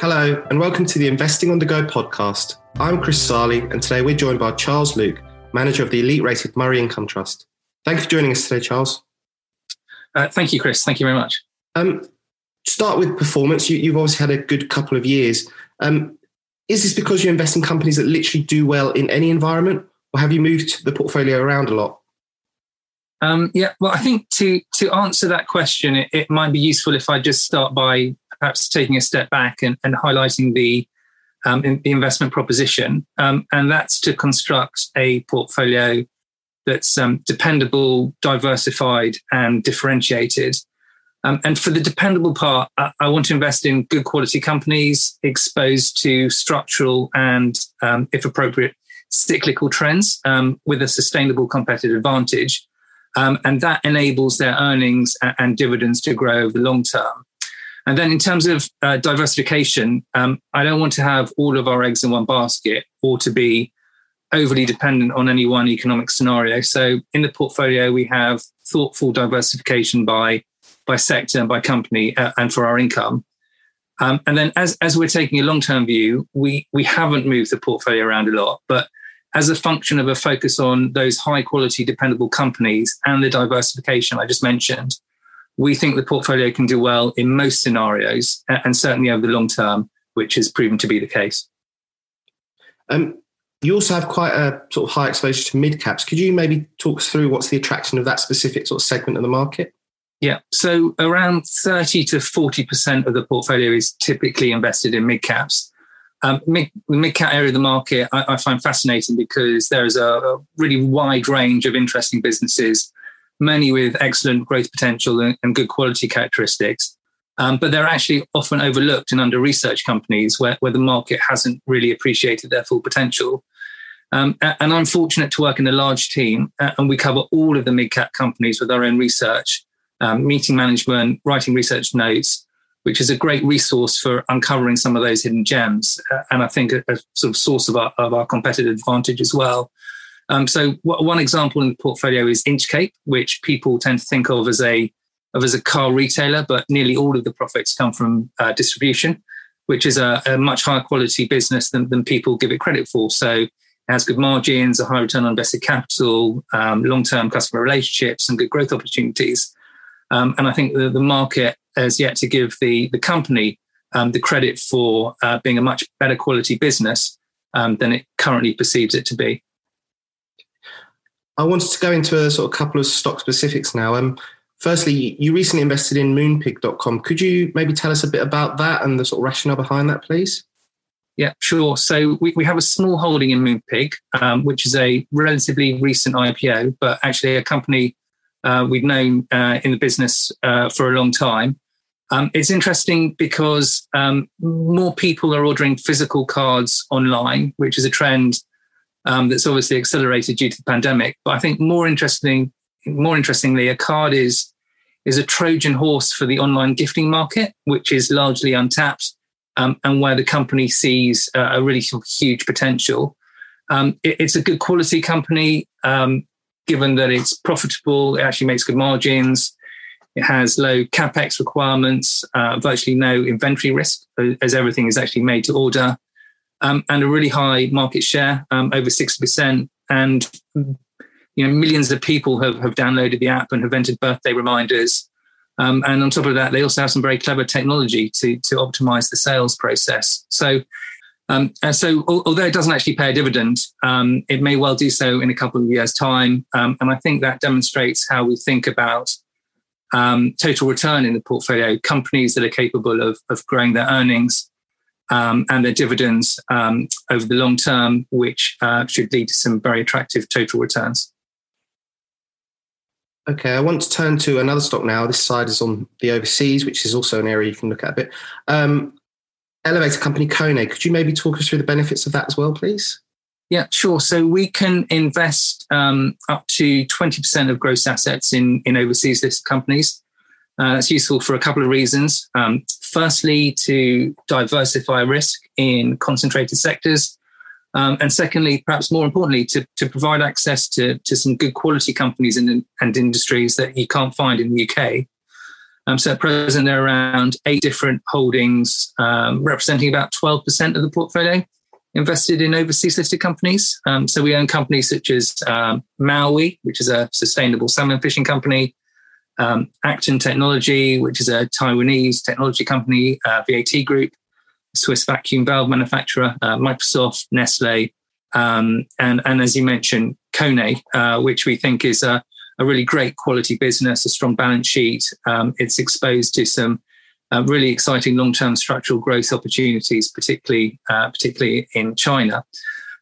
Hello, and welcome to the Investing on the Go podcast. I'm Chris Salih, and today we're joined by Charles Luke, manager of the elite rated Murray Income Trust. Thank you for joining us today, Charles. Uh, thank you, Chris. Thank you very much. Um, start with performance. You, have obviously had a good couple of years. Um, is this because you invest in companies that literally do well in any environment, or have you moved the portfolio around a lot? Um, yeah, well, I think to to answer that question, it, it, might be useful if I just start by perhaps taking a step back and, and highlighting the um, in, the investment proposition, um, and that's to construct a portfolio that's um, dependable, diversified, and differentiated. Um, and for the dependable part, I, I, want to invest in good quality companies exposed to structural and, um, if appropriate, cyclical trends um, with a sustainable competitive advantage. and that enables their earnings and, and dividends to grow over the long term. And then in terms of uh, diversification, um, I don't want to have all of our eggs in one basket or to be overly dependent on any one economic scenario. So in the portfolio, we have thoughtful diversification by by sector and by company uh, and for our income. Um, and then as, as we're taking a long-term view, we, we haven't moved the portfolio around a lot, but as a function of a focus on those high quality, dependable companies and the diversification I just mentioned, we think the portfolio can do well in most scenarios and certainly over the long term, which has proven to be the case. Um, you also have quite a sort of high exposure to mid caps. Could you maybe talk us through what's the attraction of that specific sort of segment of the market? Yeah, so around 30 to 40% of the portfolio is typically invested in mid caps. Um, mid, mid cap area of the market I, I find fascinating because there is a, a really wide range of interesting businesses many with excellent growth potential and, and good quality characteristics. Um, but they're actually often overlooked and under research companies where, where the market hasn't really appreciated their full potential. Um, and I'm fortunate to work in a large team, uh, and we cover all of the mid cap companies with our own research, um, meeting management, writing research notes, which is a great resource for uncovering some of those hidden gems. Uh, and I think a, a, sort of source of our, of our competitive advantage as well. Um, so w- one example in the portfolio is Inchcape, which people tend to think of as a of as a car retailer, but nearly all of the profits come from uh, distribution, which is a, a, much higher quality business than, than people give it credit for. So it has good margins, a high return on invested capital, um, long term customer relationships, and good growth opportunities. Um, and I think the, the market has yet to give the the company um, the credit for uh, being a much better quality business um, than it currently perceives it to be. I wanted to go into a sort of couple of stock specifics now. Um, firstly, you recently invested in moonpig.com. Could you maybe tell us a bit about that and the sort of rationale behind that, please? Yeah, sure. So we, we have a small holding in Moonpig, um, which is a relatively recent IPO, but actually a company uh, we've known uh, in the business uh, for a long time. Um, it's interesting because um, more people are ordering physical cards online, which is a trend um, that's obviously accelerated due to the pandemic. But I think more interesting, more interestingly, a card is is a Trojan horse for the online gifting market, which is largely untapped, um, and where the company sees uh, a really huge potential. Um, it, it's a good quality company, um, given that it's profitable. It actually makes good margins. It has low capex requirements, uh, virtually no inventory risk, as everything is actually made to order um, and a really high market share, um, over 60%. And you know, millions of people have, have downloaded the app and have entered birthday reminders. Um, and on top of that, they also have some very clever technology to, to optimize the sales process. So, um, and so although it doesn't actually pay a dividend, um, it may well do so in a couple of years' time. Um, and I think that demonstrates how we think about total return in the portfolio, companies that are capable of, of growing their earnings um, and their dividends um, over the long term, which uh, should lead to some very attractive total returns. Okay, I want to turn to another stock now. This side is on the overseas, which is also an area you can look at a bit. Um, elevator company Kone, could you maybe talk us through the benefits of that as well, please? Yeah, sure. So we can invest um, up to 20% of gross assets in, in overseas listed companies. Uh, it's useful for a couple of reasons. Um, firstly, to diversify risk in concentrated sectors. Um, and secondly, perhaps more importantly, to, to provide access to, to some good quality companies and, and industries that you can't find in the UK. Um, so at present, there are around eight different holdings, um, representing about 12% of the portfolio invested in overseas listed companies. Um, so we own companies such as um, Mowi, which is a sustainable salmon fishing company, um, Accton Technology, which is a Taiwanese technology company, uh, VAT Group, Swiss vacuum valve manufacturer, uh, Microsoft, Nestle, um, and, and as you mentioned, Kone, uh, which we think is a, a, really great quality business, a strong balance sheet. Um, it's exposed to some uh, really exciting long-term structural growth opportunities, particularly uh, particularly in China.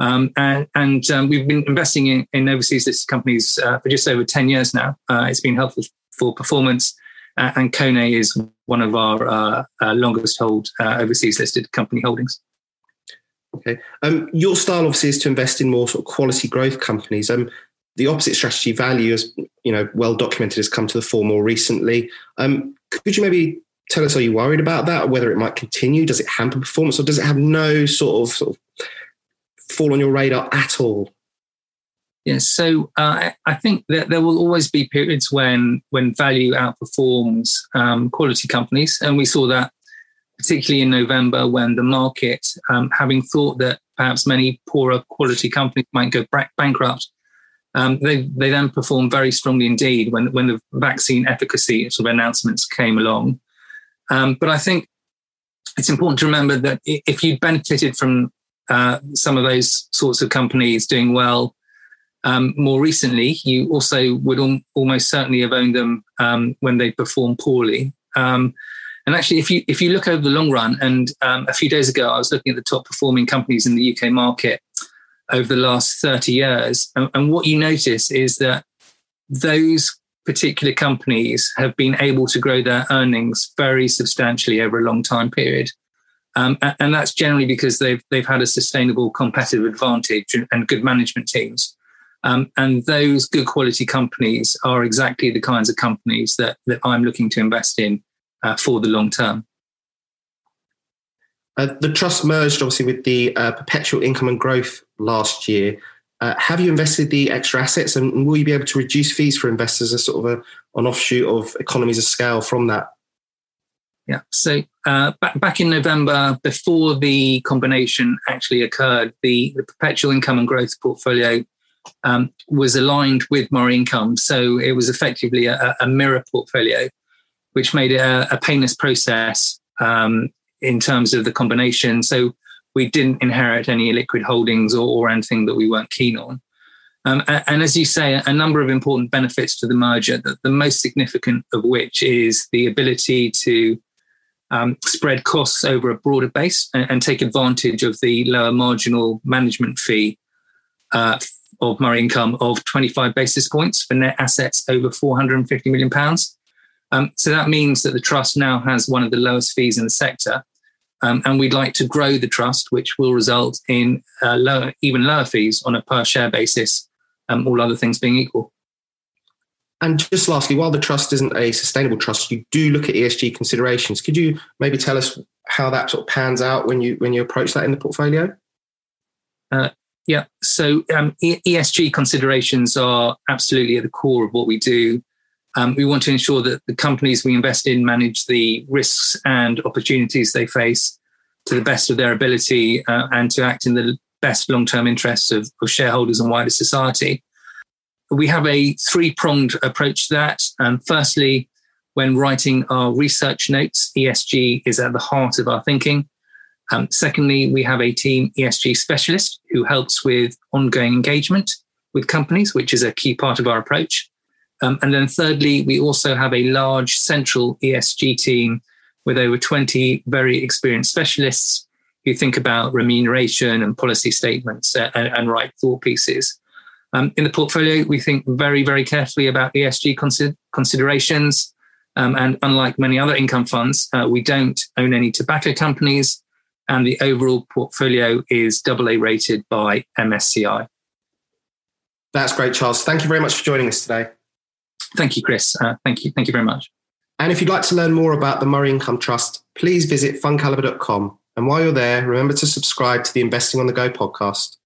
Um, and, and um, we've been investing in, in overseas listed companies uh, for just over 10 years now. Uh, it's been helpful for performance. Uh, and Kone is one of our uh, uh, longest hold uh, overseas listed company holdings. Okay. Um, your style obviously is to invest in more sort of quality growth companies. Um, the opposite strategy value, as you know, well documented, has come to the fore more recently. Um, could you maybe tell us, are you worried about that, or whether it might continue? Does it hamper performance, or does it have no sort of, sort of fall on your radar at all? Yeah, so uh, I think that there will always be periods when when value outperforms um, quality companies, and we saw that particularly in November when the market, um, having thought that perhaps many poorer quality companies might go bankrupt, um, they they then performed very strongly indeed when when the vaccine efficacy sort of announcements came along. Um, but I think it's important to remember that if you benefited from uh, some of those sorts of companies doing well um, more recently, you also would al- almost certainly have owned them um, when they perform poorly. Um, and actually, if you if you look over the long run, and um, a few days ago, I was looking at the top performing companies in the UK market over the last 30 years, and, and what you notice is that those particular companies have been able to grow their earnings very substantially over a long time period. Um, and that's generally because they've they've had a sustainable competitive advantage and good management teams. Um, and those good quality companies are exactly the kinds of companies that, that I'm looking to invest in uh, for the long term. Uh, the trust merged obviously with the uh, perpetual income and growth last year. Uh, have you invested the extra assets and will you be able to reduce fees for investors as sort of a, an offshoot of economies of scale from that? Yeah. So uh, back, back in November, before the combination actually occurred, the, the perpetual income and growth portfolio um, was aligned with Murray Income. So it was effectively a, a mirror portfolio, which made it a, a painless process um, in terms of the combination. So we didn't inherit any liquid holdings or, or anything that we weren't keen on. Um, and, and, as you say, a number of important benefits to the merger, the, the most significant of which is the ability to um, spread costs over a broader base and, and, take advantage of the lower marginal management fee uh, of Murray Income of 25 basis points for net assets over 450 million pounds. Um, so that means that the trust now has one of the lowest fees in the sector. Um, and we'd like to grow the trust, which will result in uh, lower, even lower fees on a per share basis, um, all other things being equal. And just lastly, while the trust isn't a sustainable trust, you do look at ESG considerations. Could you maybe tell us how that sort of pans out when you when you approach that in the portfolio? Uh, yeah. So um, ESG considerations are absolutely at the core of what we do. Um, we want to ensure that the companies we invest in manage the risks and opportunities they face to the best of their ability uh, and to act in the best long term interests of, of, shareholders and wider society. We have a three pronged approach to that. Um, firstly, when writing our research notes, ESG is at the heart of our thinking. Um, secondly, we have a team ESG specialist who helps with ongoing engagement with companies, which is a key part of our approach. Um, and then thirdly, we also have a large central ESG team with over 20 very experienced specialists who think about remuneration and policy statements and, and write thought pieces. Um, in the portfolio, we think very, very carefully about ESG consider- considerations. Um, and unlike many other income funds, uh, we don't own any tobacco companies and the overall portfolio is AA rated by MSCI. That's great, Charles. Thank you very much for joining us today. Thank you, Chris. Uh, thank you. Thank you very much. And if you'd like to learn more about the Murray Income Trust, please visit fundcalibre.com. And while you're there, remember to subscribe to the Investing on the Go podcast.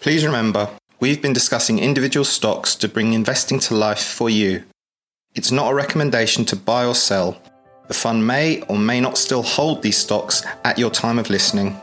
Please remember, We've been discussing individual stocks to bring investing to life for you. It's not a recommendation to buy or sell. The fund may or may not still hold these stocks at your time of listening.